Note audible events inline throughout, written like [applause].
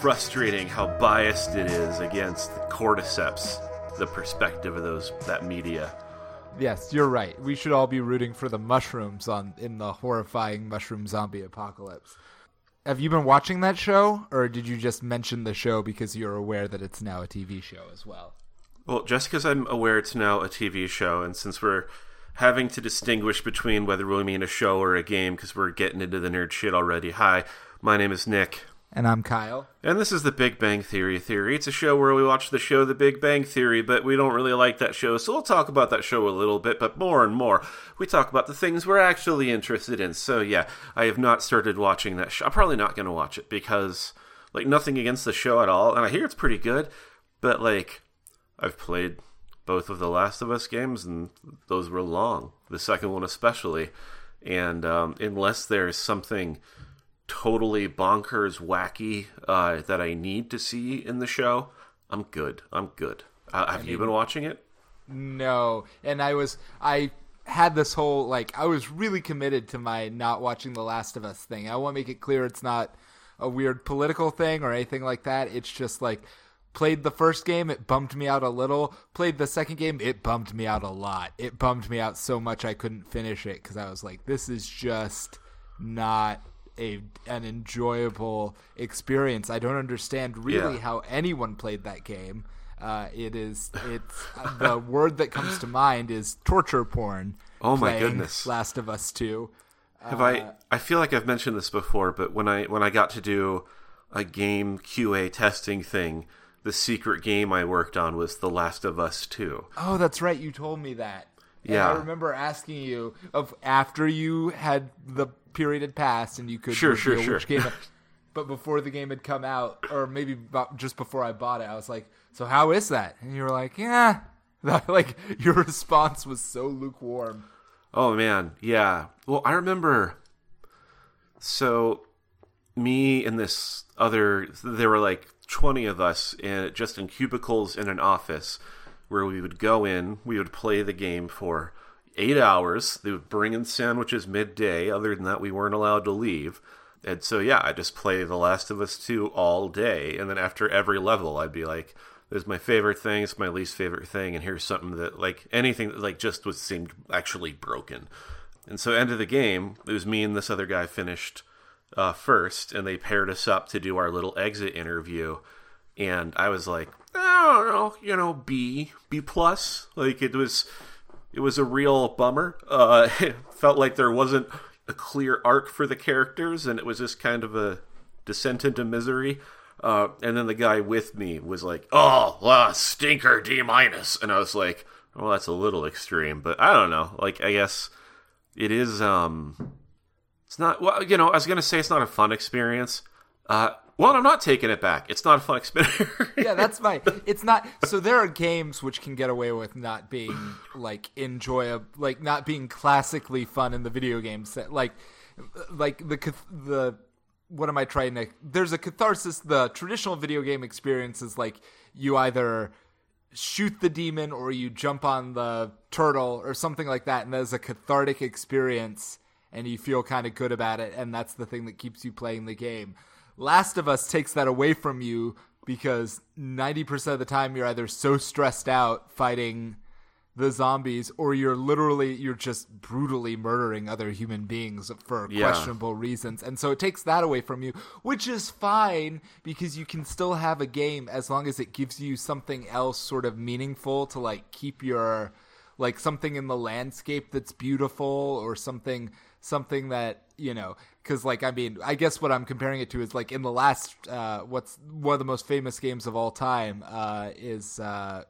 frustrating how biased it is against the cordyceps, the perspective of those that media. Yes, you're right. We should all be rooting for the mushrooms on in the horrifying mushroom zombie apocalypse. Have you been watching that show, or did you just mention the show because you're aware that it's now a TV show as well? Well, just because I'm aware it's now a TV show, and since we're having to distinguish between whether we mean a show or a game because we're getting into the nerd shit already. Hi, my name is Nick. And I'm Kyle. And this is the Big Bang Theory Theory. It's a show where we watch the show The Big Bang Theory, but we don't really like that show, so we'll talk about that show a little bit, but more and more, we talk about the things we're actually interested in. So, yeah, I have not started watching that show. I'm probably not going to watch it because, like, nothing against the show at all, and I hear it's pretty good, but, like, I've played both of the Last of Us games, and those were long. The second one, especially. And um, unless there's something totally bonkers, wacky uh, that I need to see in the show, I'm good. I'm good. Uh, have I mean, you been watching it? No, and I was I had this whole like I was really committed to my not watching The Last of Us thing. I want to make it clear it's not a weird political thing or anything like that. It's just like Played the first game, it bummed me out a little. Played the second game, it bummed me out a lot. It bummed me out so much I couldn't finish it because I was like, this is just not a an enjoyable experience. I don't understand really yeah. how anyone played that game. Uh, it is it's the word that comes to mind is torture porn. Oh my goodness! Last of Us Two. Have uh, I? I feel like I've mentioned this before, but when I when I got to do a game QA testing thing, the secret game I worked on was The Last of Us 2. Oh, that's right. You told me that. Yeah. And I remember asking you of after you had the period had passed and you could sure, sure, sure. Game, [laughs] but before the game had come out, or maybe just before I bought it, I was like, "So how is that?" And you were like, "Yeah." [laughs] like your response was so lukewarm. Oh man, yeah. Well, I remember. So, me and this other, there were like 20 of us in, just in cubicles in an office where we would go in, we would play the game for eight hours. They would bring in sandwiches midday. Other than that, we weren't allowed to leave. And so, yeah, I just play The Last of Us 2 all day. And then after every level, I'd be like, "This is my favorite thing. It's my least favorite thing. And here's something that, like, anything that, like, just was seemed actually broken. And so, end of the game, it was me and this other guy finished uh, first, and they paired us up to do our little exit interview. And I was like, I don't know, you know, B, B plus. Like it was, it was a real bummer. Uh, [laughs] it felt like there wasn't a clear arc for the characters, and it was just kind of a descent into misery. Uh, and then the guy with me was like, "Oh, uh, stinker D minus," and I was like, "Well, that's a little extreme, but I don't know. Like, I guess it is. Um, it's not. Well, you know, I was gonna say it's not a fun experience. Uh, well, I'm not taking it back. It's not a fun experience. [laughs] yeah, that's my. It's not. So there are games which can get away with not being like enjoyable, like not being classically fun in the video game set. Like, like the the what am I trying to? There's a catharsis. The traditional video game experience is like you either shoot the demon or you jump on the turtle or something like that, and there's a cathartic experience and you feel kind of good about it, and that's the thing that keeps you playing the game. Last of Us takes that away from you because 90% of the time you're either so stressed out fighting the zombies or you're literally you're just brutally murdering other human beings for yeah. questionable reasons and so it takes that away from you which is fine because you can still have a game as long as it gives you something else sort of meaningful to like keep your like something in the landscape that's beautiful or something something that you know because like i mean i guess what i'm comparing it to is like in the last uh what's one of the most famous games of all time uh is uh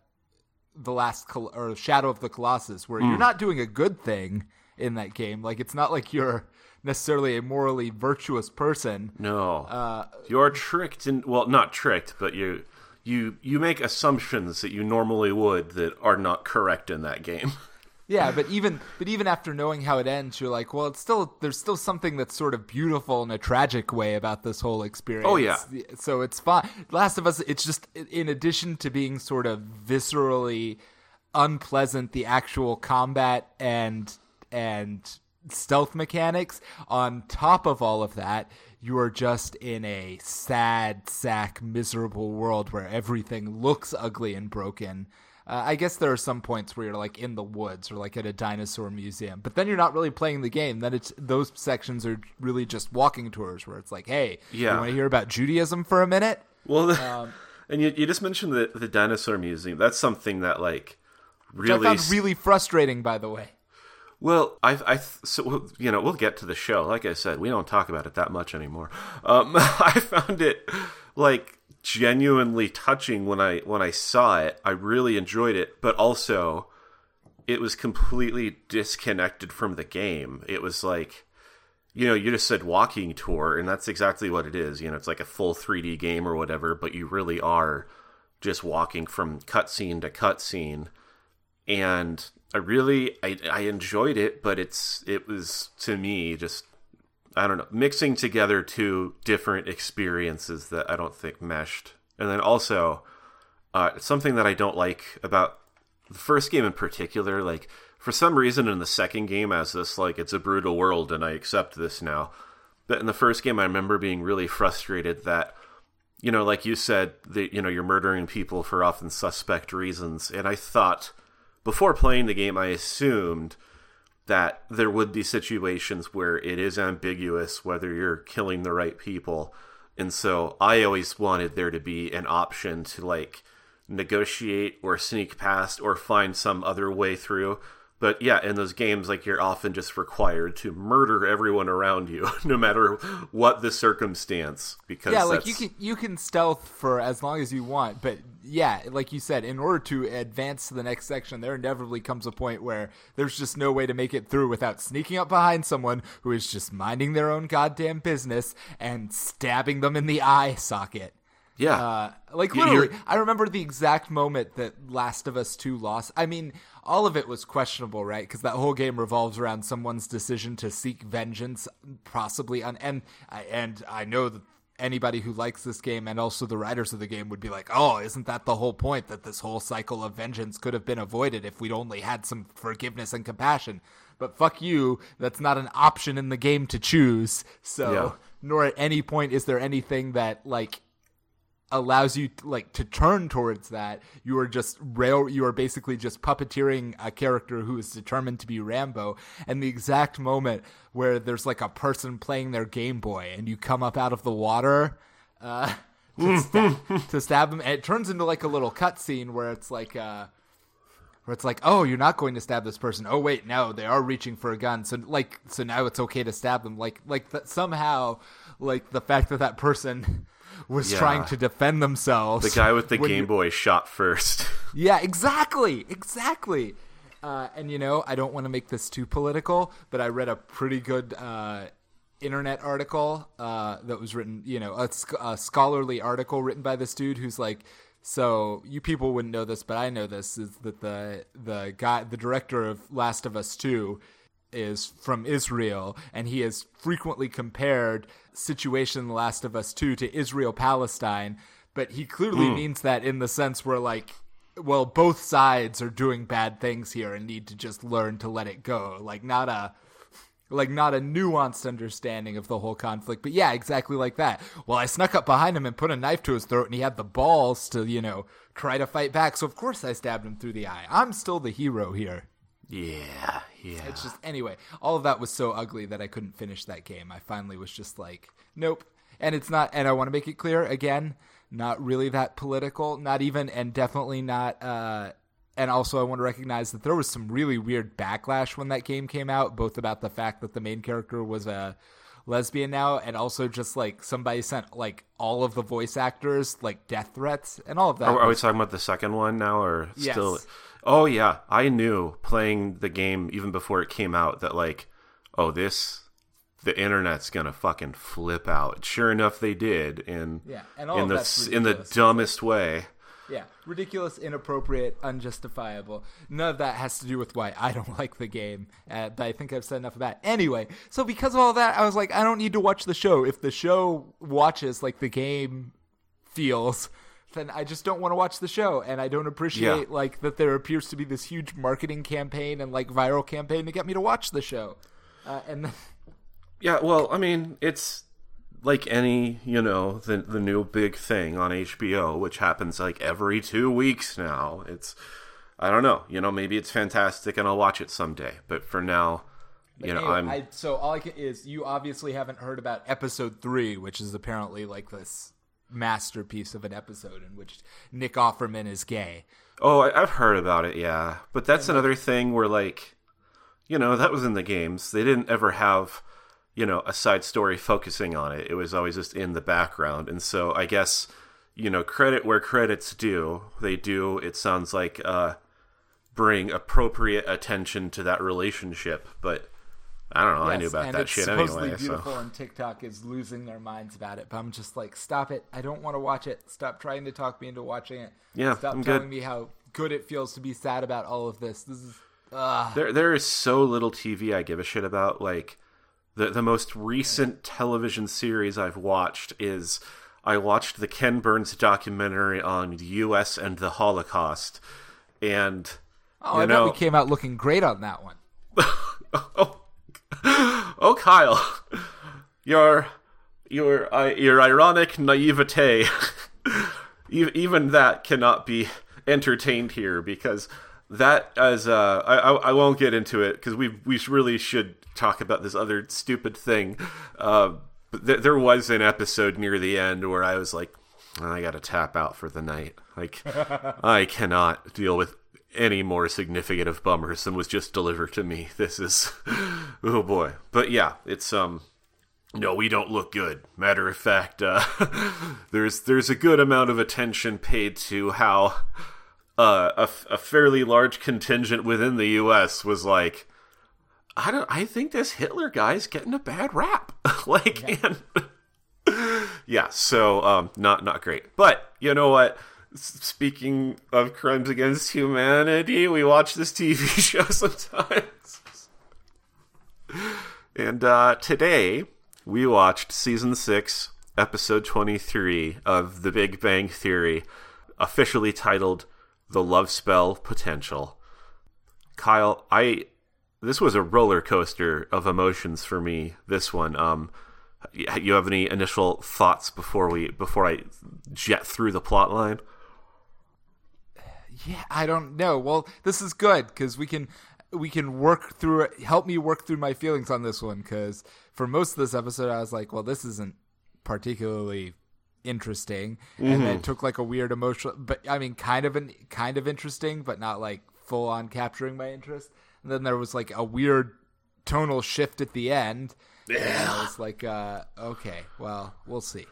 the last Col- or shadow of the colossus where mm. you're hmm. not doing a good thing in that game like it's not like you're necessarily a morally virtuous person no uh you're tricked and well not tricked but you you you make assumptions that you normally would that are not correct in that game [laughs] Yeah, but even but even after knowing how it ends, you're like, well, it's still there's still something that's sort of beautiful in a tragic way about this whole experience. Oh yeah. So it's fine. Last of Us, it's just in addition to being sort of viscerally unpleasant, the actual combat and and stealth mechanics on top of all of that you are just in a sad, sack, miserable world where everything looks ugly and broken. Uh, I guess there are some points where you're like in the woods or like at a dinosaur museum, but then you're not really playing the game. Then it's those sections are really just walking tours where it's like, hey, Yeah. you want to hear about Judaism for a minute? Well, [laughs] Um, and you, you just mentioned the the dinosaur museum. That's something that like Which I really found really frustrating, by the way. Well, I, I, so you know, we'll get to the show. Like I said, we don't talk about it that much anymore. Um, [laughs] I found it like genuinely touching when I when I saw it. I really enjoyed it, but also it was completely disconnected from the game. It was like, you know, you just said walking tour, and that's exactly what it is. You know, it's like a full 3D game or whatever, but you really are just walking from cutscene to cutscene and I really I, I enjoyed it, but it's it was to me just I don't know mixing together two different experiences that I don't think meshed, and then also uh, something that I don't like about the first game in particular, like for some reason in the second game as this like it's a brutal world and I accept this now, but in the first game I remember being really frustrated that you know like you said that you know you're murdering people for often suspect reasons, and I thought before playing the game, I assumed that there would be situations where it is ambiguous whether you're killing the right people. And so I always wanted there to be an option to like negotiate or sneak past or find some other way through. But yeah, in those games, like you're often just required to murder everyone around you, [laughs] no matter what the circumstance. Because yeah, like you can you can stealth for as long as you want, but yeah, like you said, in order to advance to the next section, there inevitably comes a point where there's just no way to make it through without sneaking up behind someone who is just minding their own goddamn business and stabbing them in the eye socket. yeah, Uh, like You- you're- literally, I remember the exact moment that Last of Us Two lost. I mean, all of it was questionable, right? Because that whole game revolves around someone's decision to seek vengeance, possibly on. And I and I know that anybody who likes this game and also the writers of the game would be like, "Oh, isn't that the whole point? That this whole cycle of vengeance could have been avoided if we'd only had some forgiveness and compassion." But fuck you, that's not an option in the game to choose. So, Yeah. nor at any point is there anything that like allows you like to turn towards that you are just rail you are basically just puppeteering a character who is determined to be rambo and the exact moment where there's like a person playing their game boy and you come up out of the water uh to, sta- to stab him and it turns into like a little cutscene where it's like uh where it's like, oh, you're not going to stab this person. Oh, wait, no, they are reaching for a gun. So like, so now it's okay to stab them. Like, like that somehow, like the fact that that person [laughs] was Yeah. trying to defend themselves. the guy with the Game you- Boy shot first. [laughs] Yeah, exactly, exactly. Uh, and you know, I don't want to make this too political, but I read a pretty good uh, internet article uh, that was written, you know, a, a scholarly article written by this dude who's like, so you people wouldn't know this, but I know this is that the the guy, the director of Last of Us Two, is from Israel, and he has frequently compared situation in The Last of Us Two to Israel Palestine, but he clearly hmm. means that in the sense where like well, both sides are doing bad things here and need to just learn to let it go. Like not a like not a nuanced understanding of the whole conflict, but yeah, exactly like that. Well, I snuck up behind him and put a knife to his throat and he had the balls to, you know, try to fight back. So of course I stabbed him through the eye. I'm still the hero here. Yeah, yeah. It's just anyway, all of that was so ugly that I couldn't finish that game. I finally was just like, nope. And it's not and I want to make it clear again, not really that political, not even and definitely not uh and also I want to recognize that there was some really weird backlash when that game came out, both about the fact that the main character was a lesbian now and also just like somebody sent like all of the voice actors like death threats and all of that. Are, are we talking about the second one now, or Yes. still? Oh yeah, I knew playing the game even before it came out that like, oh this, the internet's gonna fucking flip out. Sure enough, they did in Yeah, and all in the in the dumbest way. Yeah, ridiculous, inappropriate, unjustifiable. None of that has to do with why I don't [laughs] like the game, uh, but I think I've said enough of that. Anyway, so because of all that, I was like, I don't need to watch the show. If the show watches like the game feels, then I just don't want to watch the show, and I don't appreciate Yeah. like that there appears to be this huge marketing campaign and like viral campaign to get me to watch the show. Uh, and then, [laughs] Yeah, well, I mean, it's like any, you know, the the new big thing on HBO, which happens like every two weeks now. It's I don't know, you know, maybe it's fantastic and I'll watch it someday. But for now, you know, Anyway, I'm I, so all I can is you obviously haven't heard about episode three, which is apparently like this masterpiece of an episode in which Nick Offerman is gay. Oh, I, I've heard about it, yeah. But that's another thing where, like, you know, that was in the games. They didn't ever have, you know, a side story focusing on it. It was always just in the background. And so I guess, you know, credit where credit's due. They do, it sounds like, uh, bring appropriate attention to that relationship. But I don't know. I knew Yes, about that it's shit supposedly anyway. beautiful, So. and TikTok is losing their minds about it. But I'm just like, stop it! I don't want to watch it. Stop trying to talk me into watching it. Yeah, stop I'm telling good. me how good it feels to be sad about all of this. This is, uh, There, there is so little TV I give a shit about. Like, the the most recent television series I've watched is I watched the Ken Burns documentary on the U.S. and the Holocaust, and oh, I know, bet we came out looking great on that one. oh, [laughs] [laughs] [gasps] oh, Kyle, your your uh, your ironic naivete, [laughs] even that cannot be entertained here because that as uh, I I I won't get into it because we we really should talk about this other stupid thing. Uh, but th- there was an episode near the end where I was like, I got to tap out for the night. Like, [laughs] I cannot deal with any more significant of bummers than was just delivered to me. This is, [laughs] oh boy. But yeah, it's um, no, we don't look good. Matter of fact, uh, [laughs] there's there's a good amount of attention paid to how uh, a, f- a fairly large contingent within the U.S. was like, I don't. I think this Hitler guy's getting a bad rap. [laughs] like, and yeah, so um, not not great. But you know what? Speaking of crimes against humanity, we watch this TV [laughs] show sometimes. And uh, today we watched season six, episode twenty-three of The Big Bang Theory, officially titled "The Love Spell Potential." Kyle, I this was a roller coaster of emotions for me. This one, um, you have any initial thoughts before we before I jet through the plot line? Yeah, I don't know. Well, this is good because we can we can work through it. Help me work through my feelings on this one because for most of this episode, I was like, well, this isn't particularly interesting, and then it took like a weird emotional, but I mean, kind of an kind of interesting, but not like full on capturing my interest. And then there was like a weird tonal shift at the end. And I was like, uh, okay, well, we'll see.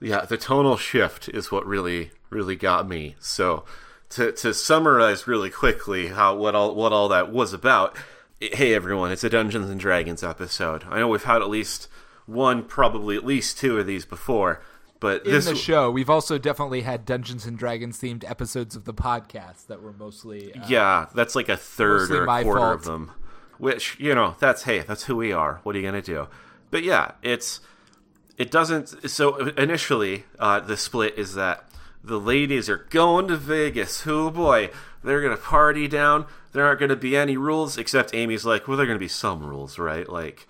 Yeah, the tonal shift is what really really got me. So to to summarize really quickly how what all what all that was about. Hey everyone, it's a Dungeons and Dragons episode. I know we've had at least one, probably at least two of these before, but In this the show, we've also definitely had Dungeons and Dragons themed episodes of the podcast that were mostly uh, Yeah, that's like a third or a quarter fault. of them. Which, you know, that's hey, that's who we are. What are you gonna do? But yeah, it's it doesn't so initially, uh the split is that the ladies are going to Vegas. Oh boy, they're gonna party down. There aren't gonna be any rules, except Amy's like, well, there are gonna be some rules, right? Like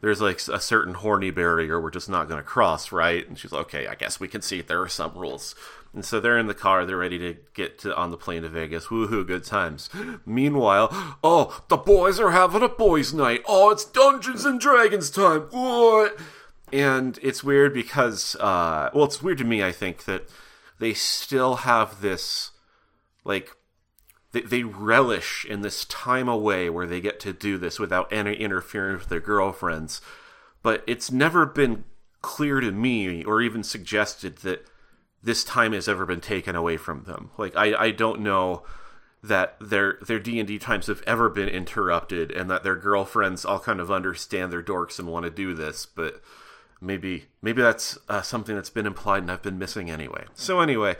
there's like a certain horny barrier we're just not to cross, right? And she's like, okay, I guess we can see there are some rules. And so they're in the car, they're ready to get to, on the plane to Vegas. Woohoo, good times. Meanwhile, oh, the boys are having a boys' night. Oh, it's Dungeons and Dragons time. What? And it's weird because, uh, well, it's weird to me, I think, that they still have this, like, they, they relish in this time away where they get to do this without any interference with their girlfriends. But it's never been clear to me or even suggested that this time has ever been taken away from them. Like I, I don't know that their their D and D times have ever been interrupted, and that their girlfriends all kind of understand their dorks and want to do this, but maybe maybe that's uh, something that's been implied and I've been missing anyway. So anyway,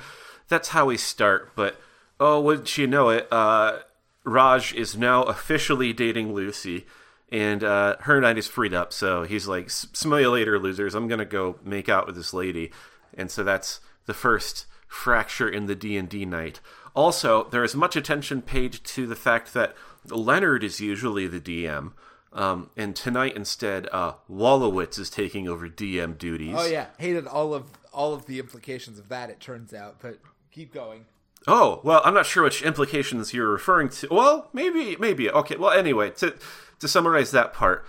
that's how we start. But oh, wouldn't you know it? Uh, Raj is now officially dating Lucy, and uh, her night is freed up. So he's like, "Smell you later, losers. I'm gonna go make out with this lady." And so that's the first fracture in the D and D night. Also, there is much attention paid to the fact that Leonard is usually the DM. Um, and tonight instead, uh, Wolowitz is taking over DM duties. Oh yeah, hated all of all of the implications of that. It turns out, but keep going. Oh well, I'm not sure which implications you're referring to. Well, maybe, maybe. Okay. Well, anyway, to to summarize that part,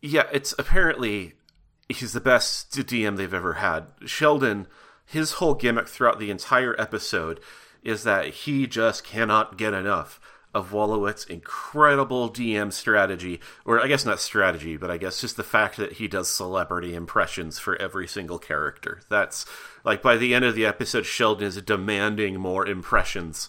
yeah, it's apparently he's the best DM they've ever had. Sheldon, his whole gimmick throughout the entire episode is that he just cannot get enough of Wolowitz's incredible DM strategy, or I guess not strategy, but I guess just the fact that he does celebrity impressions for every single character. That's like by the end of the episode, Sheldon is demanding more impressions,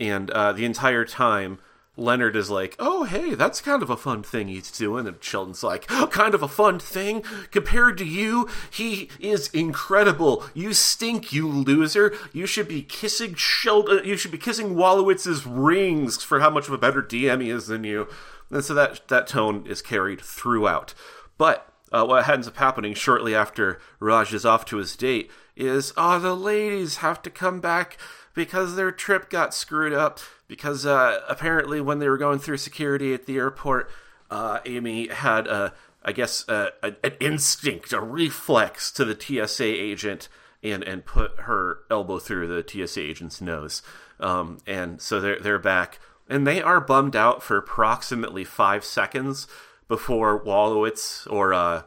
and uh, the entire time Leonard is like, "Oh, hey, that's kind of a fun thing he's doing," and Sheldon's like, oh, "Kind of a fun thing compared to you? He is incredible. You stink, you loser. You should be kissing Sheldon. You should be kissing Wolowitz's rings for how much of a better DM he is than you." And so that that tone is carried throughout. But uh, what ends up happening shortly after Raj is off to his date is, "Oh, the ladies have to come back." because their trip got screwed up. Because uh, apparently, when they were going through security at the airport, uh, Amy had a, I guess, a, a, an instinct, a reflex to the TSA agent, and and put her elbow through the TSA agent's nose. Um, and so they're they're back, and they are bummed out for approximately five seconds before Wolowitz or uh,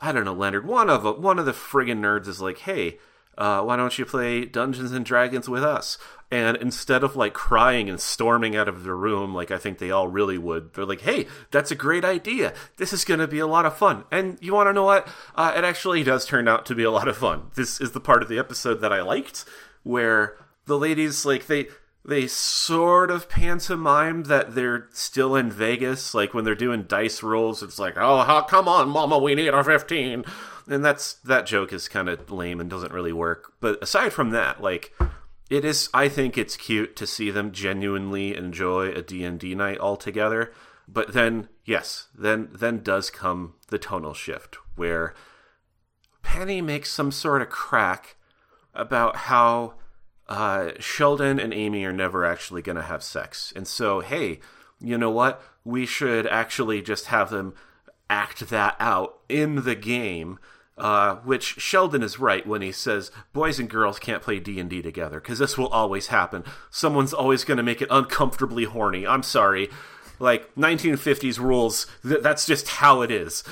I don't know Leonard, one of one of the friggin' nerds is like, hey uh, why don't you play Dungeons and Dragons with us? And instead of like crying and storming out of the room, like I think they all really would, they're like, hey, that's a great idea. This is going to be a lot of fun. And you want to know what? Uh, it actually does turn out to be a lot of fun. This is the part of the episode that I liked, where the ladies, like, they. They sort of pantomime that they're still in Vegas, like when they're doing dice rolls. It's like, oh, how, come on, Mama, we need our fifteen and that's that joke is kind of lame and doesn't really work. But aside from that, like it is I think it's cute to see them genuinely enjoy a D&D night all together. But then yes, then then does come the tonal shift where Penny makes some sort of crack about how uh, Sheldon and Amy are never actually going to have sex. And so, hey, you know what? We should actually just have them act that out in the game uh, which Sheldon is right when he says boys and girls can't play D and D together because this will always happen. Someone's always going to make it uncomfortably horny. I'm sorry, like 1950s rules. Th- that's just how it is.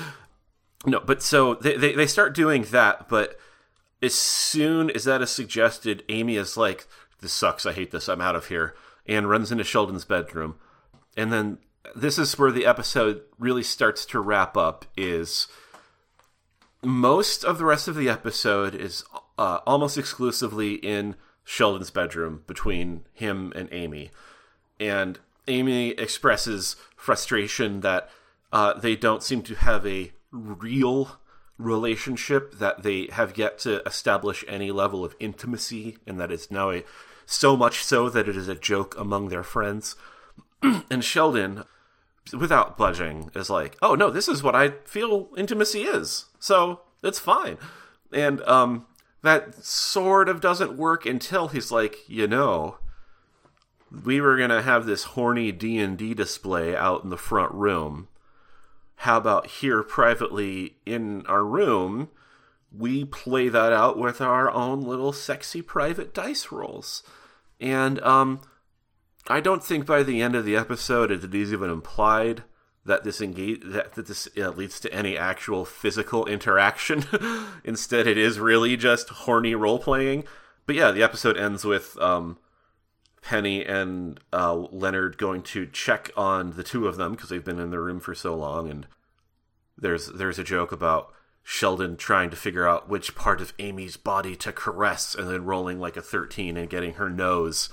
No, but so they, they they start doing that, but as soon as that is suggested, Amy is like, "This sucks. I hate this. I'm out of here," and runs into Sheldon's bedroom, and then this is where the episode really starts to wrap up. Is most of the rest of the episode is uh, almost exclusively in Sheldon's bedroom between him and Amy. And Amy expresses frustration that uh, they don't seem to have a real relationship, that they have yet to establish any level of intimacy, and that it's now a so much so that it is a joke among their friends. [clears throat] and Sheldon without budging, is like, oh no, this is what I feel intimacy is. So it's fine. And um, that sort of doesn't work until he's like, you know, we were gonna have this horny D and D display out in the front room. How about here privately in our room? We play that out with our own little sexy private dice rolls. And um, I don't think by the end of the episode it is even implied that this engage that, that this uh, leads to any actual physical interaction. [laughs] Instead, it is really just horny role playing. But yeah, the episode ends with um, Penny and uh, Leonard going to check on the two of them because they've been in the room for so long, and there's there's a joke about Sheldon trying to figure out which part of Amy's body to caress, and then rolling like a thirteen and getting her nose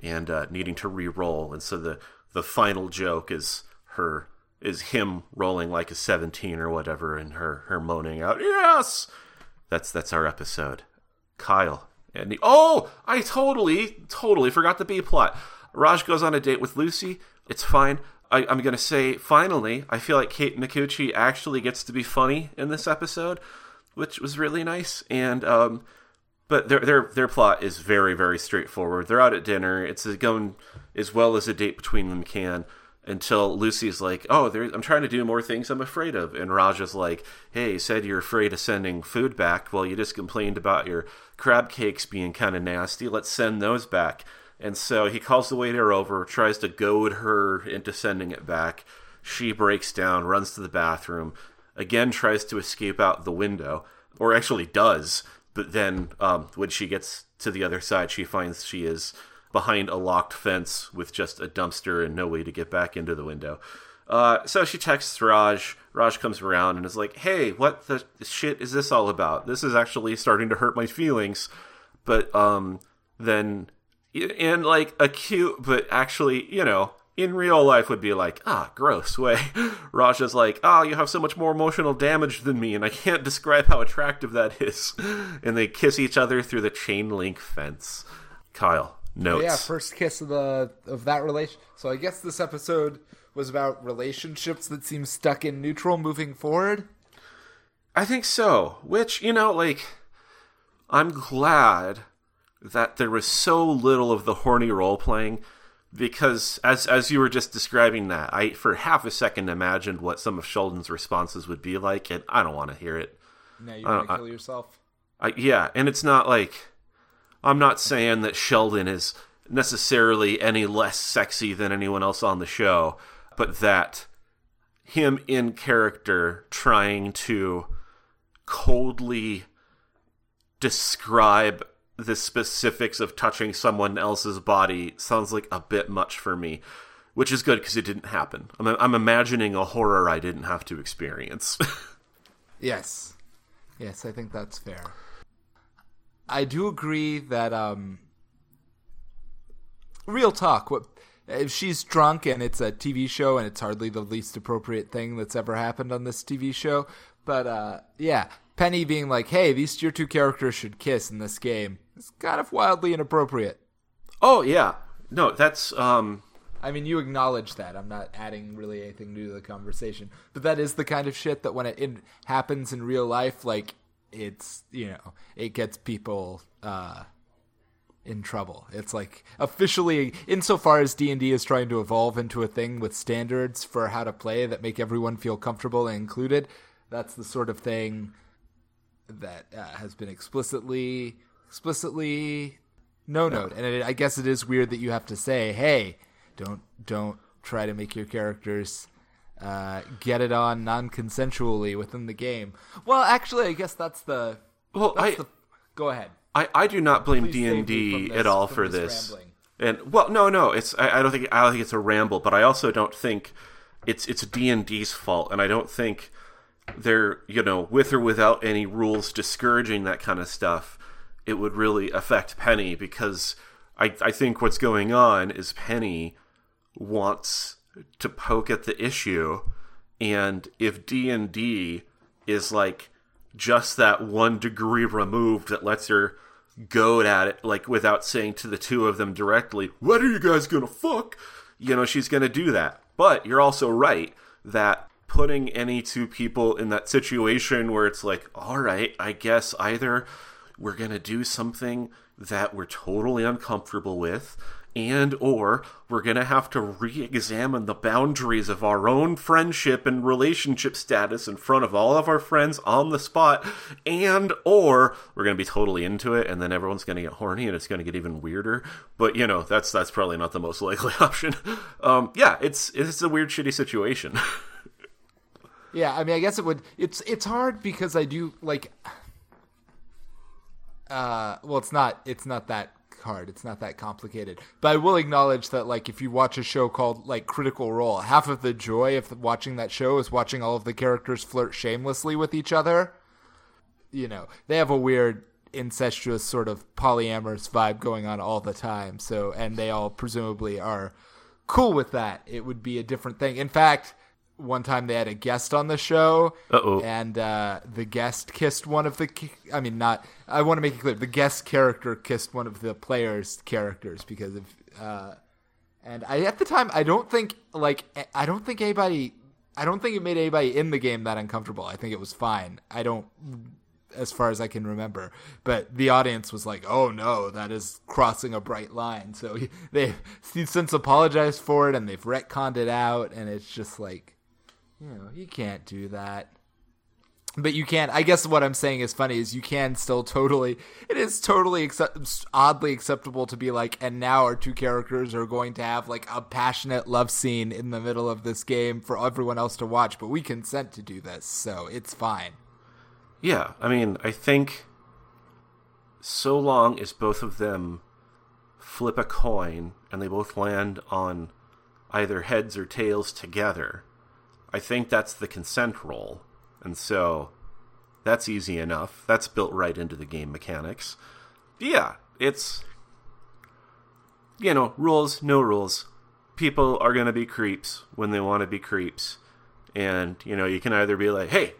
and uh, needing to re-roll. And so the the final joke is her is him rolling like a 17 or whatever and her her moaning out yes! That's that's our episode. Kyle and the, oh i totally totally forgot the b plot. Raj goes on a date with lucy. It's fine. I, am gonna say finally i feel like kate micucci actually gets to be funny in this episode which was really nice. And um but their their their plot is very very straightforward. They're out at dinner. It's going as well as a date between them can, until Lucy's like, "Oh, there, I'm trying to do more things I'm afraid of," and Raja's like, "Hey, you said you're afraid of sending food back. Well, you just complained about your crab cakes being kind of nasty. Let's send those back." And so he calls the waiter over, tries to goad her into sending it back. She breaks down, runs to the bathroom, again tries to escape out the window, or actually does. But then, um, when she gets to the other side, she finds she is behind a locked fence with just a dumpster and no way to get back into the window. Uh, so she texts Raj. Raj comes around and is like, "Hey, what the shit is this all about? This is actually starting to hurt my feelings." But um, then, in like a cute, but actually, you know, in real life would be like, ah, gross [laughs] way. Raj is like, ah, oh, you have so much more emotional damage than me, and I can't [laughs] describe how attractive that is. And they kiss each other through the chain link fence. Kyle, notes. Yeah, first kiss of the of that relation. So I guess this episode was about relationships that seem stuck in neutral moving forward. I think so. Which you know, like, I'm glad that there was so little of the horny role playing because as as you were just describing that, I for half a second imagined what some of Sheldon's responses would be like, and I don't want to hear it. Now you're gonna kill yourself. I, yeah, and it's not like I'm not saying that Sheldon is necessarily any less sexy than anyone else on the show, but that him in character trying to coldly describe the specifics of touching someone else's body sounds like a bit much for me, which is good because it didn't happen. I'm, I'm imagining a horror I didn't have to experience. [laughs] yes. Yes, I think that's fair. I do agree that um real talk what if she's drunk and it's a TV show and it's hardly the least appropriate thing that's ever happened on this TV show, but uh yeah, Penny being like, "Hey, these your two characters should kiss in this game." It's kind of wildly inappropriate. Oh yeah. No, that's um I mean, you acknowledge that. I'm not adding really anything new to the conversation, but that is the kind of shit that when it, it happens in real life, like it's you know it gets people uh, in trouble. It's like officially, insofar as D and D is trying to evolve into a thing with standards for how to play that make everyone feel comfortable and included. That's the sort of thing that uh, has been explicitly explicitly no note. And it, I guess it is weird that you have to say, "Hey, don't don't try to make your characters." Uh, get it on non-consensually within the game. Well, actually, I guess that's the. Well, that's I the, go ahead. I, I do not blame D and D at all for this. And well, no, no, it's I, I, don't think I don't think it's a ramble, but I also don't think it's it's D and D's fault, and I don't think they're you know with or without any rules discouraging that kind of stuff. It would really affect Penny because I I think what's going on is Penny wants to poke at the issue and if D&D is like just that one degree removed that lets her goad at it like without saying to the two of them directly what are you guys gonna fuck? You know she's gonna do that. But you're also right that putting any two people in that situation where it's like all right i guess either we're gonna do something that we're totally uncomfortable with and or we're going to have to re-examine the boundaries of our own friendship and relationship status in front of all of our friends on the spot and or we're going to be totally into it and then everyone's going to get horny and it's going to get even weirder. But you know that's that's probably not the most [laughs] likely option. Um, yeah it's it's a weird shitty situation. [laughs] Yeah i mean i guess it would it's it's hard because i do like uh well it's not it's not that hard. It's not that complicated. But I will acknowledge that, like, if you watch a show called like Critical Role, half of the joy of watching that show is watching all of the characters flirt shamelessly with each other. You know, they have a weird incestuous sort of polyamorous vibe going on all the time. So, and they all presumably are cool with that. It would be a different thing. In fact, one time they had a guest on the show, Uh-oh. and uh, the guest kissed one of the. I mean, not. I want to make it clear: the guest character kissed one of the players' characters because of. Uh, and I at the time I don't think like I don't think anybody I don't think it made anybody in the game that uncomfortable. I think it was fine. I don't as far as I can remember. But the audience was like, "Oh no, that is crossing a bright line." So [laughs] they since apologized for it, and they've retconned it out, and it's just like, you know, you can't do that. But you can. I guess what I'm saying is funny is you can still totally. It is totally accept, oddly acceptable to be like, and now our two characters are going to have like a passionate love scene in the middle of this game for everyone else to watch. But we consent to do this, so it's fine. Yeah, I mean, I think so long as both of them flip a coin and they both land on either heads or tails together, I think that's the consent role. And so that's easy enough. That's built right into the game mechanics. Yeah, it's you know, rules, no rules. People are going to be creeps when they want to be creeps. And, you know, you can either be like, "Hey,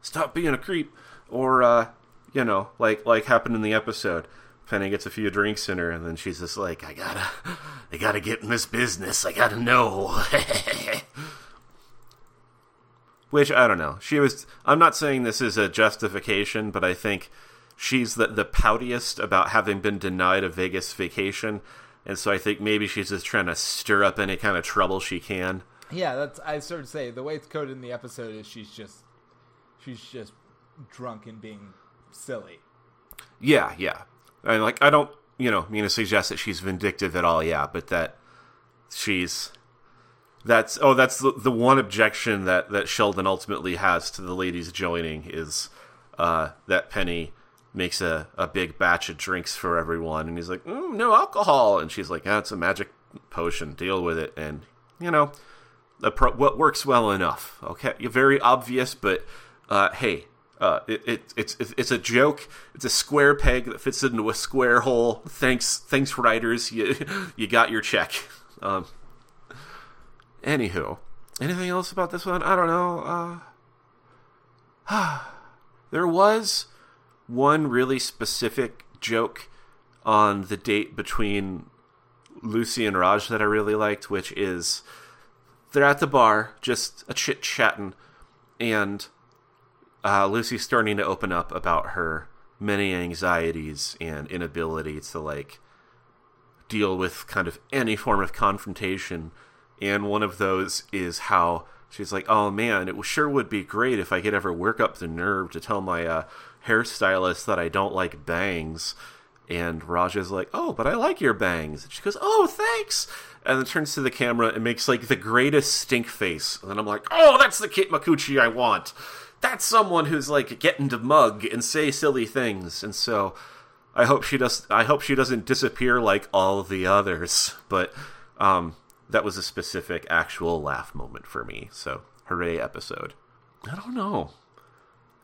stop being a creep," or uh, you know, like like happened in the episode. Penny gets a few drinks in her, and then she's just like, "I gotta, I gotta get in this business. I gotta know." [laughs] Which I don't know. She was. I'm not saying this is a justification, but I think she's the the poutiest about having been denied a Vegas vacation, and so I think maybe she's just trying to stir up any kind of trouble she can. Yeah, that's I sort of say the way it's coded in the episode is she's just she's just drunk and being silly. Yeah, yeah. And like I don't, you know, mean to suggest that she's vindictive at all, yeah, but that she's that's oh that's the, the one objection that that Sheldon ultimately has to the ladies joining is uh that Penny makes a, a big batch of drinks for everyone and he's like mm, no alcohol and she's like it's a magic potion deal with it and you know pro- what works well enough okay very obvious but uh, hey uh, it, it, it's it's a joke. It's a square peg that fits into a square hole. Thanks, thanks, writers. You [laughs] you got your check. Um, anywho, anything else about this one? I don't know. Uh, [sighs] there was one really specific joke on the date between Lucy and Raj that I really liked, which is they're at the bar, just a chit chatting, and uh, Lucy's starting to open up about her many anxieties and inability to like deal with kind of any form of confrontation. And one of those is how she's like, "Oh man, it sure would be great if I could ever work up the nerve to tell my uh, hairstylist that I don't like bangs." And Raja's like, "Oh, but I like your bangs." And she goes, "Oh, thanks." And then turns to the camera and makes like the greatest stink face. And then I'm like, "Oh, that's the Kate Micucci I want." that's someone who's like getting to mug and say silly things, and so I hope she does. I hope she doesn't disappear like all the others. But um, that was a specific actual laugh moment for me. So hooray episode. I don't know.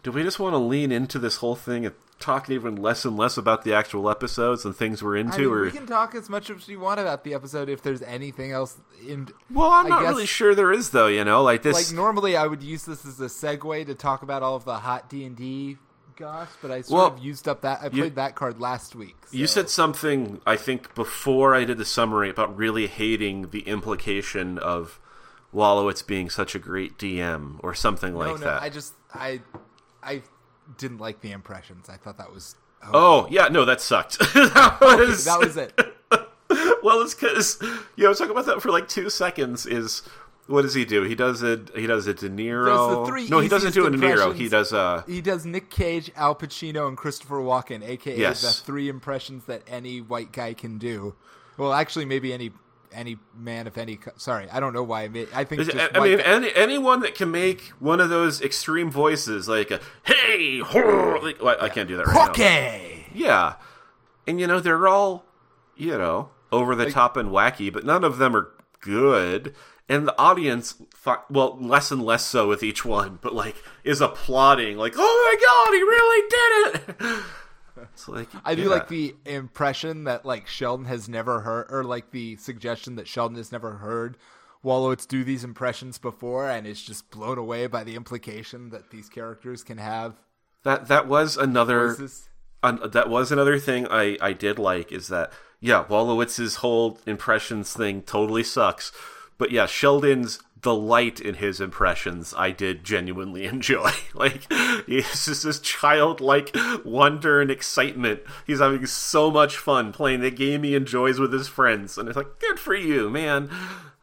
Do we just want to lean into this whole thing and talk even less and less about the actual episodes and things we're into? I mean, or we can talk as much as you want about the episode if there's anything else in. well, I'm I not guess- really sure there is though. You know, like this. Like normally, I would use this as a segue to talk about all of the hot D and D but I sort Well, of used up that. I played that card last week. You said something, I think, before I did the summary about really hating the implication of Wolowitz being such a great DM or something like no, no. that. I just I I didn't like the impressions. I thought that was. Oh, Oh, yeah, no, that sucked. [laughs] that, [laughs] was, that was it. [laughs] well, it's because, you know, talking about that for like two seconds is. What does he do? He does it. he does it. De Niro. Does the three no, he doesn't do a De Niro. He does uh He does Nick Cage, Al Pacino, and Christopher Walken, aka Yes. the three impressions that any white guy can do. Well, actually, maybe any any man of any. Sorry, I don't know why I made. I think just I, I mean, guy- any, anyone that can make one of those extreme voices, like a "Hey, horror," like, well, I can't do that right now. Okay. Yeah. And you know, they're all, you know, over the top and wacky, but none of them are good. And the audience, well, less and less so with each one, but like is applauding, like, "Oh my god, he really did it!" [laughs] It's like I do yeah. like the impression that like Sheldon has never heard, or like the suggestion that Sheldon has never heard Wolowitz do these impressions before, and is just blown away by the implication that these characters can have that. That was another. Un- that was another thing I, I did like is that yeah Wolowitz's whole impressions thing totally sucks, but yeah Sheldon's delight in his impressions I did genuinely [laughs] enjoy. like it's just this childlike wonder and excitement. He's having so much fun playing the game he enjoys with his friends, and it's like good for you, man.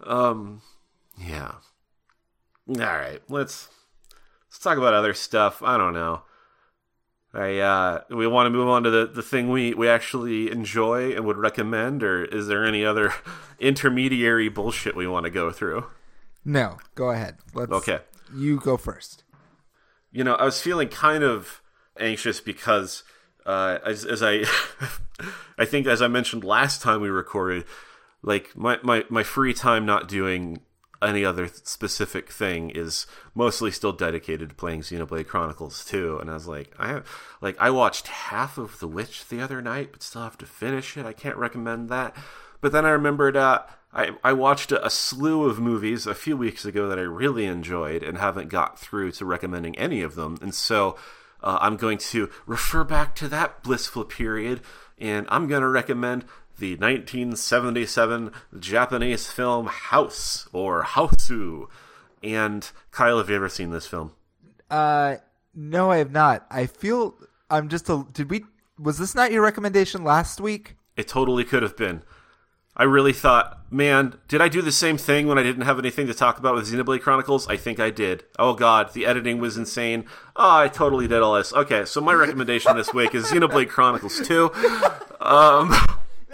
Um, yeah. All right, let's let's talk about other stuff. I don't know. I uh, we want to move on to the, the thing we, we actually enjoy and would recommend, or is there any other [laughs] intermediary bullshit we want to go through? No, go ahead. Let's, Okay. You go first. You know, I was feeling kind of anxious because, uh, as, as I, [laughs] I think as I mentioned last time we recorded, like my, my, my free time not doing any other specific thing is mostly still dedicated to playing Xenoblade Chronicles 2. And I was like, I like I watched half of The Witch the other night, but still have to finish it. I can't recommend that. But then I remembered uh, I, I watched a, a slew of movies a few weeks ago that I really enjoyed and haven't got through to recommending any of them. And so uh, I'm going to refer back to that blissful period and I'm going to recommend the 1977 Japanese film House or Hausu. And Kyle, have you ever seen this film? Uh, no, I have not. I feel I'm just a. Did we? Was this not your recommendation last week? It totally could have been. I really thought, man, did I do the same thing when I didn't have anything to talk about with Xenoblade Chronicles? I think I did. Oh god, the editing was insane. Oh, I totally did all this. Okay, so my recommendation this week is Xenoblade Chronicles 2. Um,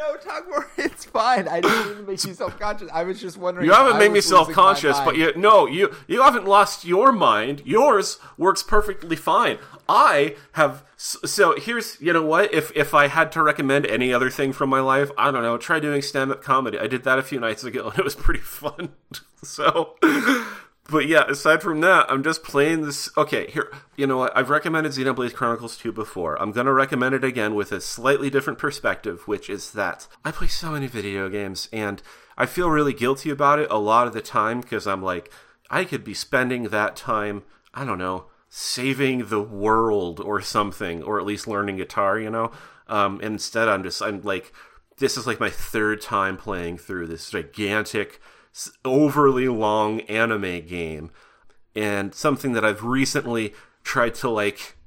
No, talk more. [laughs] It's fine. I didn't even make you self conscious. I was just wondering. you haven't made me self-conscious, but you no, you you haven't lost your mind. Yours works perfectly fine. I have so here's you know what if if I had to recommend any other thing from my life, I don't know, try doing stand-up comedy. I did that a few nights ago [laughs] and it was pretty fun. [laughs] so but yeah, aside from that, I'm just playing this. Okay, here, you know what? I've recommended Xenoblade Chronicles 2 before. I'm going to recommend it again with a slightly different perspective, which is that I play so many video games and I feel really guilty about it a lot of the time because I'm like, I could be spending that time, I don't know, saving the world or something, or at least learning guitar, you know? Um, and instead, I'm just, I'm like, this is like my third time playing through this gigantic overly long anime game and something that I've recently tried to like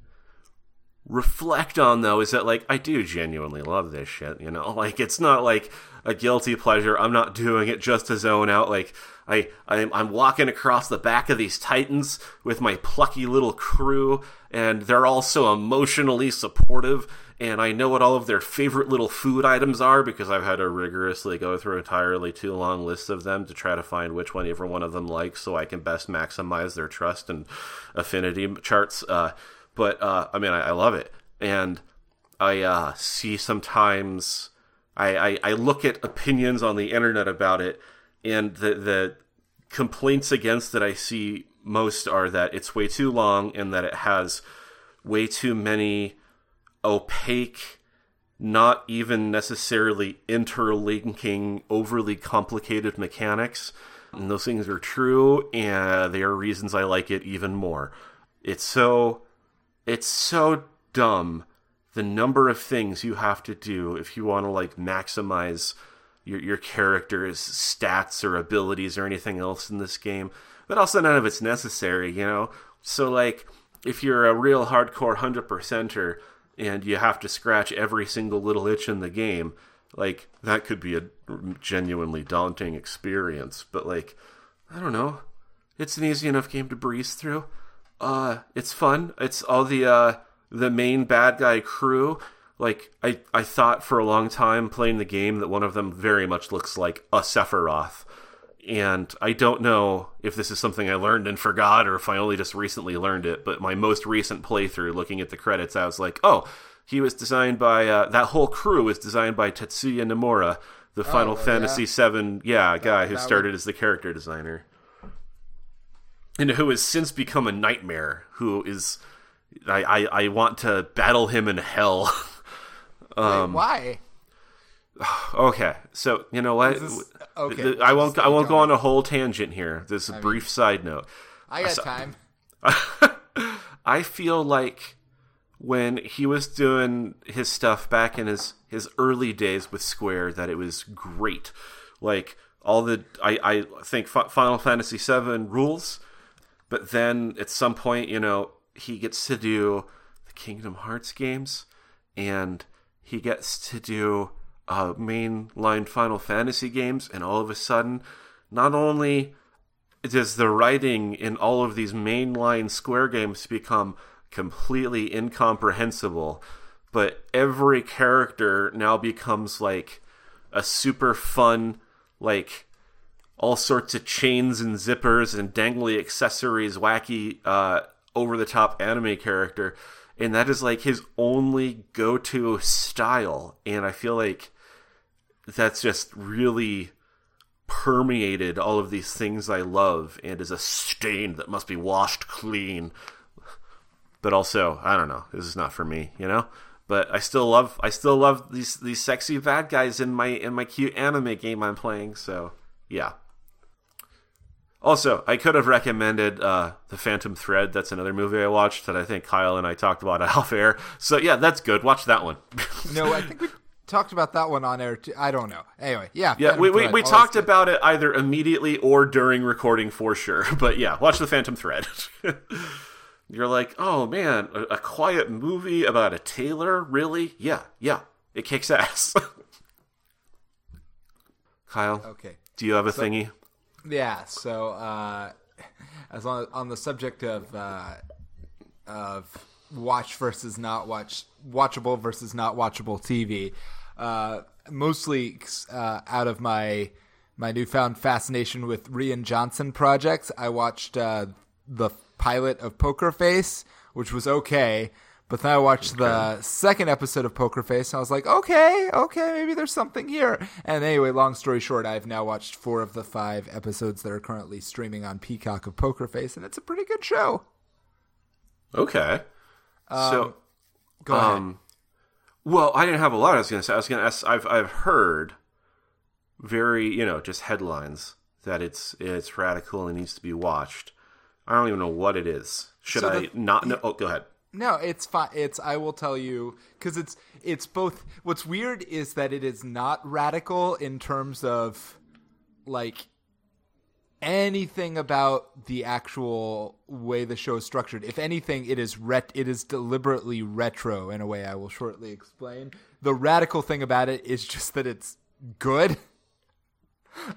reflect on though is that like I do genuinely love this shit, you know? [laughs] Like it's not like a guilty pleasure. I'm not doing it just to zone out like I I'm, I'm walking across the back of these titans with my plucky little crew and they're all so emotionally supportive and I know what all of their favorite little food items are because I've had to rigorously go through entirely too long lists of them to try to find which one every one of them likes so I can best maximize their trust and affinity charts. Uh, but uh, I mean, I, I love it, and I uh, see sometimes I, I I look at opinions on the internet about it, and the the complaints against it I see most are that it's way too long and that it has way too many opaque, not even necessarily interlinking, overly complicated mechanics. And those things are true, and they are reasons I like it even more. It's so, it's so dumb the number of things you have to do if you want to like maximize your your character's stats or abilities or anything else in this game. But also none of it's necessary, you know. So like if you're a real hardcore hundred percenter and you have to scratch every single little itch in the game, like that could be a genuinely daunting experience. But like, I don't know, it's an easy enough game to breeze through. Uh, it's fun. It's all the uh the main bad guy crew. Like I I thought for a long time playing the game that one of them very much looks like a Sephiroth. And I don't know if this is something I learned and forgot or if I only just recently learned it, but my most recent playthrough, looking at the credits, I was like, oh, he was designed by, uh, that whole crew was designed by Tetsuya Nomura, the Final well, Fantasy yeah. VII, yeah, guy who that started as the character designer. And who has since become a nightmare, who is. I, I, I want to battle him in hell. [laughs] Wait, why? [sighs] Okay, so you know what? okay, I won't. I won't go on a whole tangent here. This is a brief side note. I got time. [laughs] I feel like when he was doing his stuff back in his his early days with Square, that it was great. Like all the I, I think Final Fantasy VII rules, but then at some point, you know, he gets to do the Kingdom Hearts games, and he gets to do uh, mainline Final Fantasy games, and all of a sudden, not only does the writing in all of these mainline Square games become completely incomprehensible, but every character now becomes like a super fun, like all sorts of chains and zippers and dangly accessories, wacky, uh, over the top anime character. And that is like his only go to style. And I feel like that's just really permeated all of these things I love and is a stain that must be washed clean. But also, I don't know, this is not for me, you know? But I still love I still love these these sexy bad guys in my in my cute anime game I'm playing, so yeah. Also, I could have recommended uh, The Phantom Thread. That's another movie I watched that I think Kyle and I talked about [laughs] off air. So, yeah, that's good. Watch that one. no, I think we talked about that one on air too. I don't know. Anyway, yeah. Yeah, we, we, we talked about it either immediately or during recording for sure. [laughs] But yeah, watch the Phantom Thread. [laughs] You're like, oh man, a, a, quiet movie about a tailor? Really? Yeah, yeah. It kicks ass. [laughs] Kyle. Okay. Do you have a so, thingy? Yeah. So, uh, as on on the subject of uh, of watch versus not watch, watchable versus not watchable TV. Uh, mostly uh, out of my my newfound fascination with Rian Johnson projects, I watched uh, the pilot of Poker Face, which was okay. But then I watched okay. the second episode of Poker Face, and I was like, okay, okay, maybe there's something here. And anyway, long story short, I've now watched four of the five episodes that are currently streaming on Peacock of Poker Face, and it's a pretty good show. Okay. Um, so, go ahead. Well, I didn't have a lot. I was going to say. I was going to ask. I've I've heard very you know just headlines that it's it's radical and needs to be watched. I don't even know what it is. Should so I not know? Oh, go ahead. No, it's fine. It's I will tell you because it's it's both. What's weird is that it is not radical in terms of like anything about the actual way the show is structured. If anything, it is ret- it is deliberately retro in a way I will shortly explain. The radical thing about it is just that it's good. [laughs]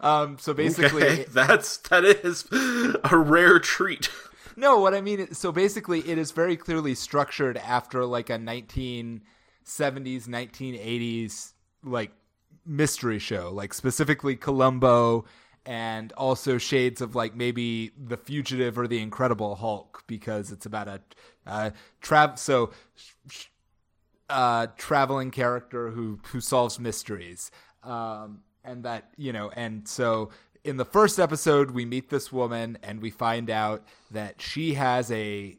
Um, so basically, okay, that's that is a rare treat. No, what I mean, is, so basically, it is very clearly structured after like a 1970s, 1980s like mystery show, like specifically Columbo and also shades of like maybe the fugitive or the incredible hulk because it's about a uh trav so uh traveling character who who solves mysteries. Um and that you know and so in the first episode we meet this woman and we find out that she has a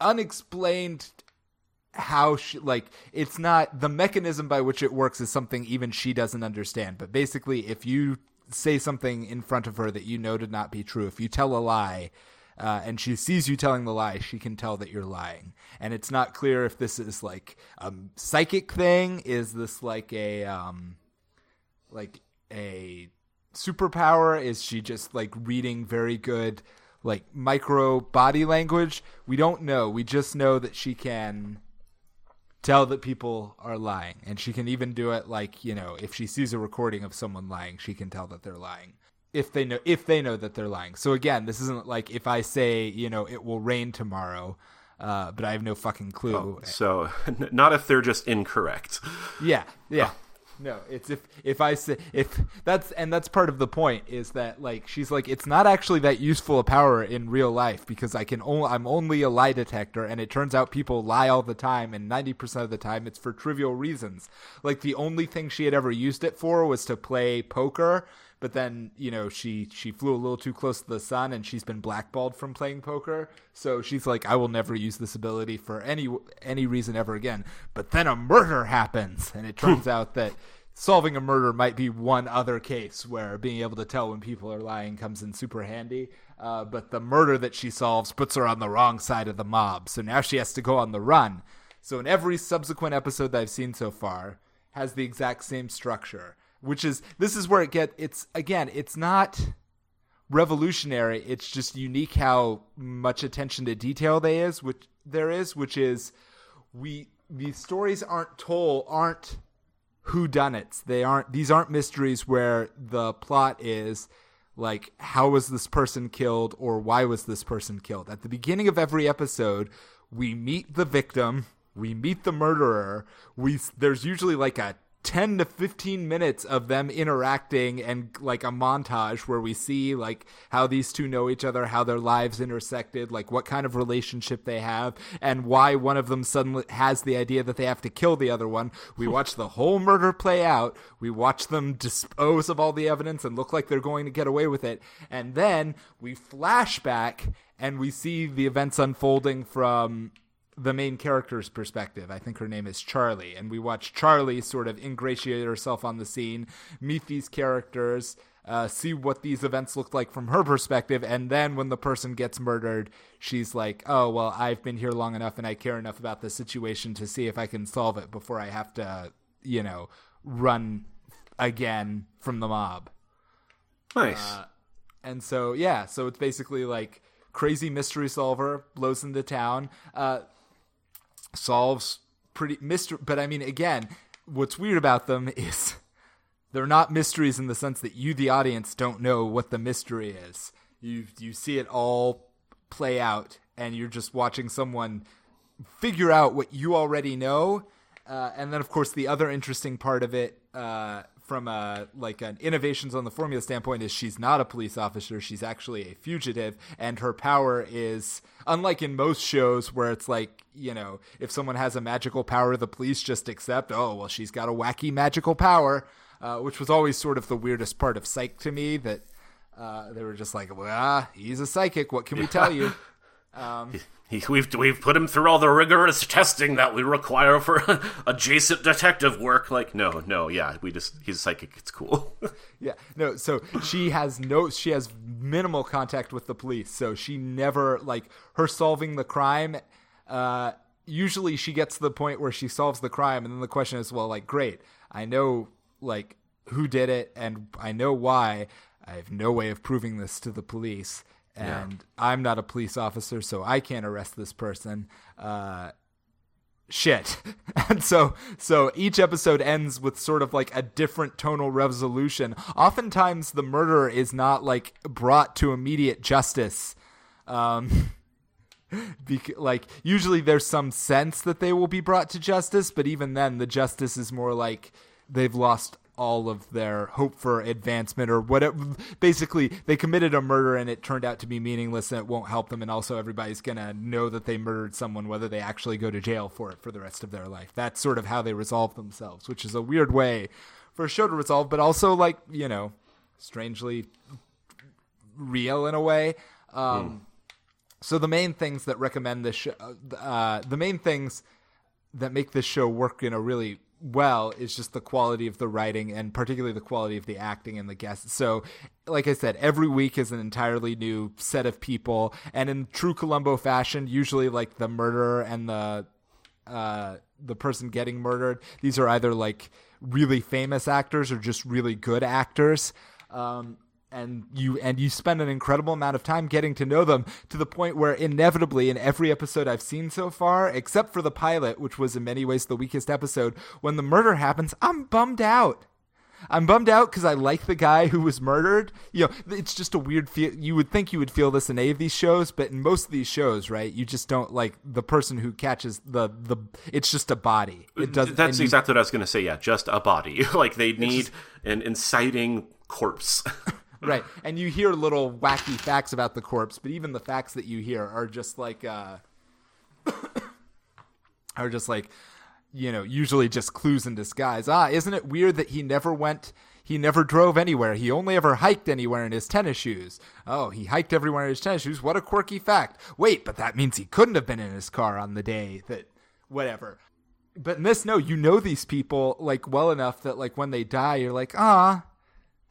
unexplained how she like it's not the mechanism by which it works is something even she doesn't understand. But basically if you say something in front of her that you know to not be true, if you tell a lie, uh, and she sees you telling the lie, she can tell that you're lying. And it's not clear if this is like a psychic thing. Is this like a um, like a superpower? Is she just like reading very good like micro body language? We don't know. We just know that she can tell that people are lying. And she can even do it like you know if she sees a recording of someone lying she can tell that they're lying. If they know if they know that they're lying. So again this isn't like if i say you know it will rain tomorrow uh, but i have no fucking clue. Oh, so [laughs] not if they're just incorrect. Yeah yeah no, it's if if I say if that's and that's part of the point is that like she's like it's not actually that useful a power in real life because I can only I'm only a lie detector and it turns out people lie all the time and 90% of the time it's for trivial reasons. Like the only thing she had ever used it for was to play poker but then you know she she flew a little too close to the sun and she's been blackballed from playing poker. So she's like i will never use this ability for any any reason ever again. But then a murder happens and it turns out that solving a murder might be one other case where being able to tell when people are lying comes in super handy. Uh, but the murder that she solves puts her on the wrong side of the mob. So now she has to go on the run. So in every subsequent episode that i've seen so far has the exact same structure which is this is where it get it's again it's not revolutionary. It's just unique how much attention to detail there is which there is which is we these stories aren't told aren't who done it they aren't these aren't mysteries where the plot is like how was this person killed or why was this person killed? At the beginning of every episode we meet the victim we meet the murderer we there's usually like a 10 to 15 minutes of them interacting and like a montage where we see like how these two know each other how their lives intersected like what kind of relationship they have and why one of them suddenly has the idea that they have to kill the other one. We watch the whole murder play out. We watch them dispose of all the evidence and look like they're going to get away with it. And then we flash back and we see the events unfolding from the main character's perspective. I think her name is Charlie, and we watch Charlie sort of ingratiate herself on the scene, meet these characters, uh, see what these events look like from her perspective, and then when the person gets murdered, she's like, "Oh well, I've been here long enough, and I care enough about the situation to see if I can solve it before I have to, you know, run again from the mob." Nice. Uh, and so yeah, so it's basically like crazy mystery solver blows into town. Uh, solves pretty mystery. But I mean, again, what's weird about them [laughs] is they're not mysteries in the sense that you, the audience, don't know what the mystery is. You you see it all play out, and you're just watching someone figure out what you already know. Uh, and then, of course, the other interesting part of it, uh, from a like an innovations on the formula standpoint, is she's not a police officer. She's actually a fugitive, and her power is unlike in most shows where it's like you know if someone has a magical power, the police just accept. Oh well, she's got a wacky magical power, uh, which was always sort of the weirdest part of Psych to me. That uh, they were just like, well, ah, he's a psychic. What can we tell you? [laughs] Um, he, we've we've put him through all the rigorous testing that we require for [laughs] adjacent detective work. Like, no, no, yeah, we just he's psychic. It's cool. [laughs] yeah, no. So she has no, she has minimal contact with the police. So she never like her solving the crime. Uh, usually, she gets to the point where she solves the crime, and then the question is, well, like, great, I know like who did it, and I know why. I have no way of proving this to the police and yeah. I'm not a police officer, so I can't arrest this person. Uh, shit. [laughs] and so so each episode ends with sort of like a different tonal resolution. Oftentimes the murderer is not like brought to immediate justice. Um [laughs] Bec- like usually there's some sense that they will be brought to justice, but even then the justice is more like they've lost all of their hope for advancement or whatever. Basically, they committed a murder and it turned out to be meaningless and it won't help them. And also, everybody's going to know that they murdered someone, whether they actually go to jail for it for the rest of their life. That's sort of how they resolve themselves, which is a weird way for a show to resolve, but also, like, you know, strangely real in a way. Um, mm. So, the main things that recommend this show, uh, the main things that make this show work in a really well is just the quality of the writing and particularly the quality of the acting and the guests. So, like I said, every week is an entirely new set of people, and in true Columbo fashion, usually like the murderer and the uh, the person getting murdered, these are either like really famous actors or just really good actors. Um, and you and you spend an incredible amount of time getting to know them to the point where inevitably in every episode I've seen so far except for the pilot which was in many ways the weakest episode when the murder happens I'm bummed out I'm bummed out because I like the guy who was murdered. You know, it's just a weird feel. You would think you would feel this in any of these shows, but in most of these shows, right, you just don't like the person who catches the the. It's just a body. It does. That's exactly you, what I was going to say. Yeah, just a body. [laughs] like they need just, an inciting corpse. [laughs] right. And you hear little wacky facts about the corpse, but even the facts that you hear are just like uh [coughs] are just like you know, usually just clues in disguise. Ah, isn't it weird that he never went he never drove anywhere. He only ever hiked anywhere in his tennis shoes. Oh, he hiked everywhere in his tennis shoes. What a quirky fact. Wait, but that means he couldn't have been in his car on the day that whatever. But in this, no, you know these people like well enough that like when they die, you're like, ah,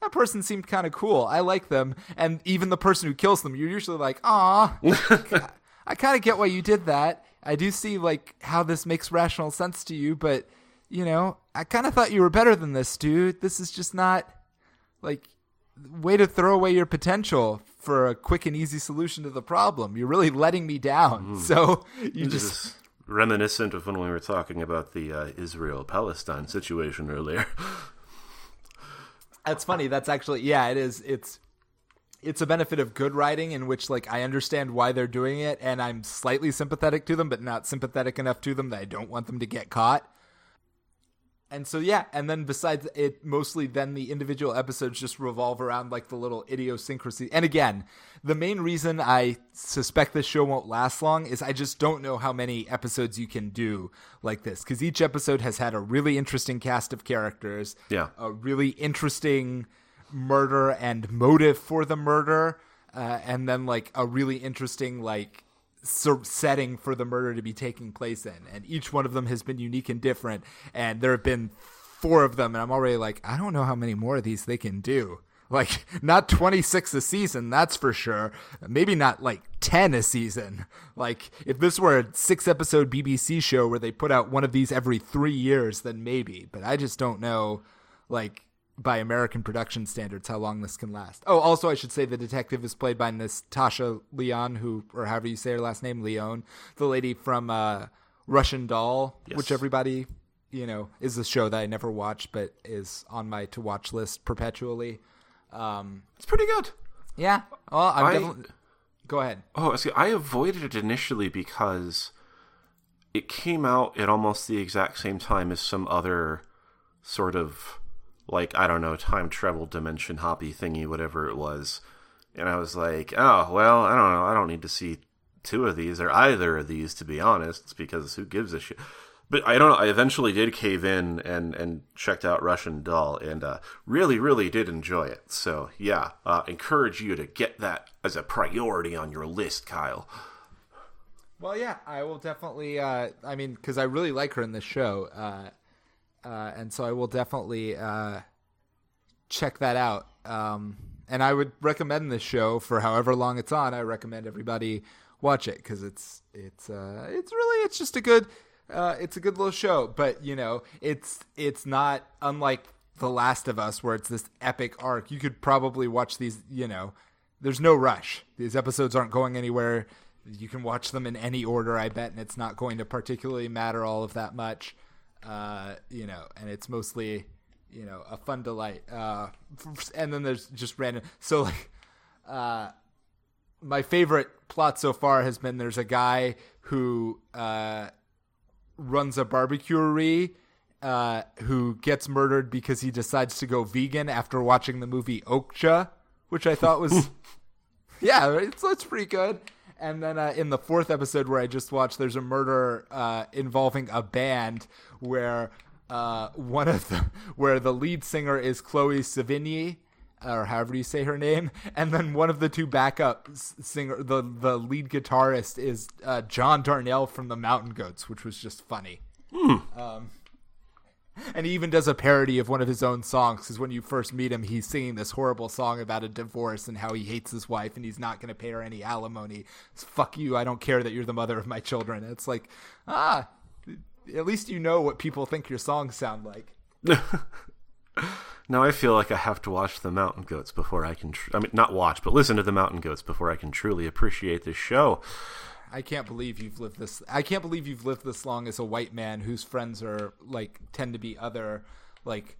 that person seemed kind of cool. I like them. And even the person who kills them, you're usually like, ah, [laughs] I kind of get why you did that. I do see like how this makes rational sense to you, but you know, I kind of thought you were better than this, dude. This is just not like way to throw away your potential for a quick and easy solution to the problem. You're really letting me down. So you This just reminiscent of when we were talking about the uh, Israel Palestine situation earlier. [laughs] That's funny. That's actually yeah, it is. It's it's a benefit of good writing in which like I understand why they're doing it and I'm slightly sympathetic to them but not sympathetic enough to them that I don't want them to get caught. And so yeah, and then besides it mostly then the individual episodes just revolve around like the little idiosyncrasy. And again, the main reason I suspect this show won't last long is I just don't know how many episodes you can do like this cuz each episode has had a really interesting cast of characters Yeah. a really interesting murder and motive for the murder, uh, and then like a really interesting like setting for the murder to be taking place in. And each one of them has been unique and different. And there have been four of them, and I'm already like, I don't know how many more of these they can do. Like [laughs] not 26 a season, that's for sure. Maybe not like 10 a season. Like if this were a 6 episode BBC show where they put out one of these every 3 years, then maybe. But I just don't know like by American production standards how long this can last. Oh, also I should say the detective is played by Natasha Lyonne, who or however you say her last name, Lyonne, the lady from uh, Russian Doll, Yes. which everybody you know is a show that I never watched but is on my to watch list perpetually. Um, it's pretty good. yeah, well, I'm I- definitely. Go ahead. Oh, see, I avoided it initially because it came out at almost the exact same time as some other sort of like I don't know time travel dimension hoppy thingy, whatever it was, and I was like, oh well, I don't know, I don't need to see two of these or either of these to be honest, because who gives a shit. But I don't know. I eventually did cave in and, and checked out Russian Doll and uh, really, really did enjoy it. So, yeah, uh, encourage you to get that as a priority on your list, Kyle. Well, yeah, I will definitely. Uh, I mean, because I really like her in this show, uh, and so I will definitely uh, check that out. Um, and I would recommend this show for however long it's on. I recommend everybody watch it because it's it's uh, it's really it's just a good uh, it's a good little show. But you know, it's it's not unlike The Last of Us where it's this epic arc. You could probably watch these. You know, there's no rush. These episodes aren't going anywhere. You can watch them in any order, I bet, and it's not going to particularly matter all of that much. Uh, you know, and it's mostly, you know, a fun delight. Uh, [laughs] and then there's just random. So like, uh, my favorite plot so far has been there's a guy who uh, runs a barbecuery uh, who gets murdered because he decides to go vegan after watching the movie Okja, which I thought was [laughs] [laughs] yeah, it's it's pretty good. And then uh, in the fourth episode where I just watched, there's a murder uh, involving a band where uh, one of the where the lead singer is Chloe Sevigny, or however you say her name, and then one of the two backup singer, the the lead guitarist is uh, John Darnielle from the Mountain Goats, which was just funny. Um, and he even does a parody of one of his own songs because when you first meet him, he's singing this horrible song about a divorce and how he hates his wife and he's not going to pay her any alimony. It's, Fuck you! I don't care that you're the mother of my children. It's like, ah, at least you know what people think your songs sound like. [laughs] Now I feel like I have to watch the Mountain Goats before I can. Tr- I mean, not watch, but listen to the Mountain Goats before I can truly appreciate this show. I can't believe you've lived this. I can't believe you've lived this long as a white man whose friends are like tend to be other like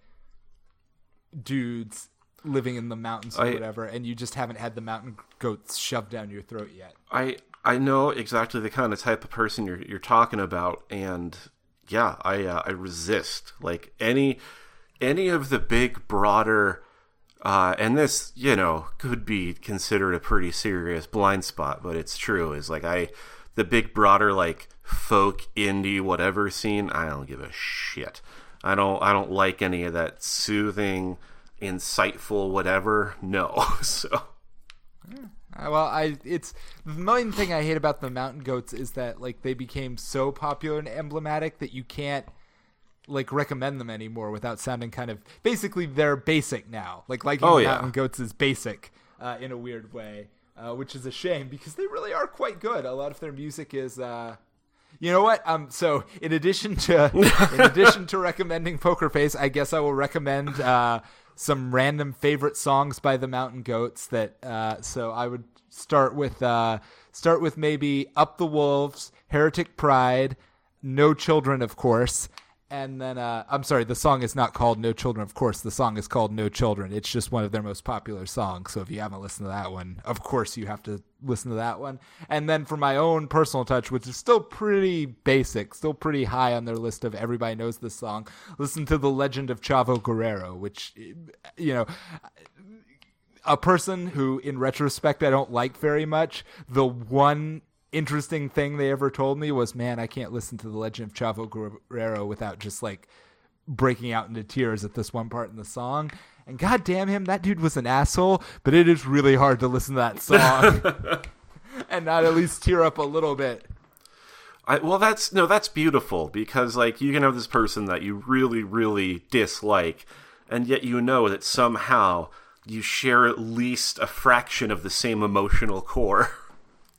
dudes living in the mountains or I- whatever, and you just haven't had the mountain goats shoved down your throat yet. I I know exactly the kind of type of person you're you're talking about, and yeah, I uh, I resist like any any of the big broader. Uh, and this, you know, could be considered a pretty serious blind spot, but it's true. Is like I, the big broader like folk indie whatever scene. I don't give a shit. I don't. I don't like any of that soothing, insightful whatever. No. [laughs] So well, I it's the main thing I hate about the mountain goats is that like they became so popular and emblematic that you can't like recommend them anymore without sounding kind of basically they're basic now. Like liking Oh, yeah. mountain goats is basic uh, in a weird way, uh, which is a shame because they really are quite good. A lot of their music is. Uh, You know what? Um, so in addition to in [laughs] addition to recommending Poker Face, I guess I will recommend uh, some random favorite songs by the Mountain Goats. That uh, so I would start with uh, start with maybe Up the Wolves, Heretic Pride, No Children, of course, and then uh, I'm sorry, the song is not called No Children. Of course, the song is called No Children. It's just one of their most popular songs. So if you haven't listened to that one, of course you have to listen to that one. And then for my own personal touch, which is still pretty basic, still pretty high on their list of everybody knows this song, listen to The Legend of Chavo Guerrero, which you know a person who in retrospect I don't like very much. The one interesting thing they ever told me was, man, I can't listen to the Legend of Chavo Guerrero without just like breaking out into tears at this one part in the song. And god damn him, that dude was an asshole, but it is really hard to listen to that [laughs] song and not at least tear up a little bit. I, well, that's no, that's beautiful because like you can have this person that you really, really dislike, and yet you know that somehow you share at least a fraction of the same emotional core.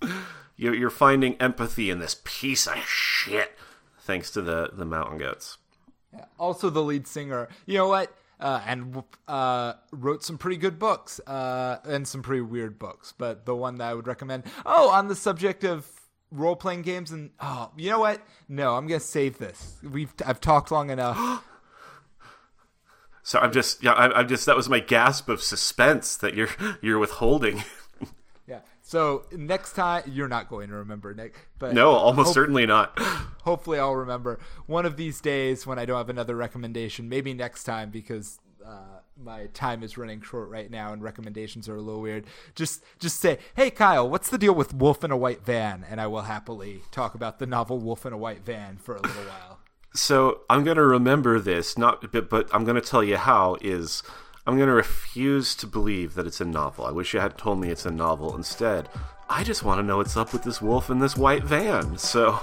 [laughs] you're, you're finding empathy in this piece of shit thanks to the the mountain goats. Also, the lead singer. You know what? Uh, and uh, wrote some pretty good books uh, and some pretty weird books. But the one that I would recommend. Oh, on the subject of role playing games and oh, you know what? No, I'm gonna save this. We've I've talked long enough. [gasps] so I'm just yeah I'm, I'm just that was my gasp of suspense that you're you're withholding. [laughs] So next time you're not going to remember Nick, but no, almost certainly not. [laughs] hopefully, I'll remember one of these days when I don't have another recommendation. Maybe next time because uh, my time is running short right now and recommendations are a little weird. Just just say, hey Kyle, what's the deal with Wolf in a White Van? And I will happily talk about the novel Wolf in a White Van for a little while. So I'm gonna remember this, not but, but I'm gonna tell you how is I'm going to refuse to believe that it's a novel. I wish you had told me it's a novel instead. I just want to know what's up with this wolf in this white van. So,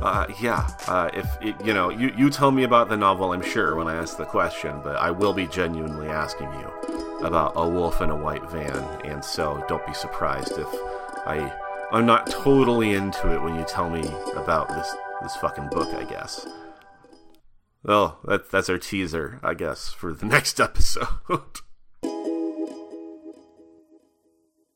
uh, yeah, uh, if it, you know, you, you tell me about the novel, I'm sure, when I ask the question, but I will be genuinely asking you about a wolf in a white van, and so don't be surprised if I I'm not totally into it when you tell me about this this fucking book, I guess. Well, that, that's our teaser, I guess, for the [laughs] next episode. [laughs]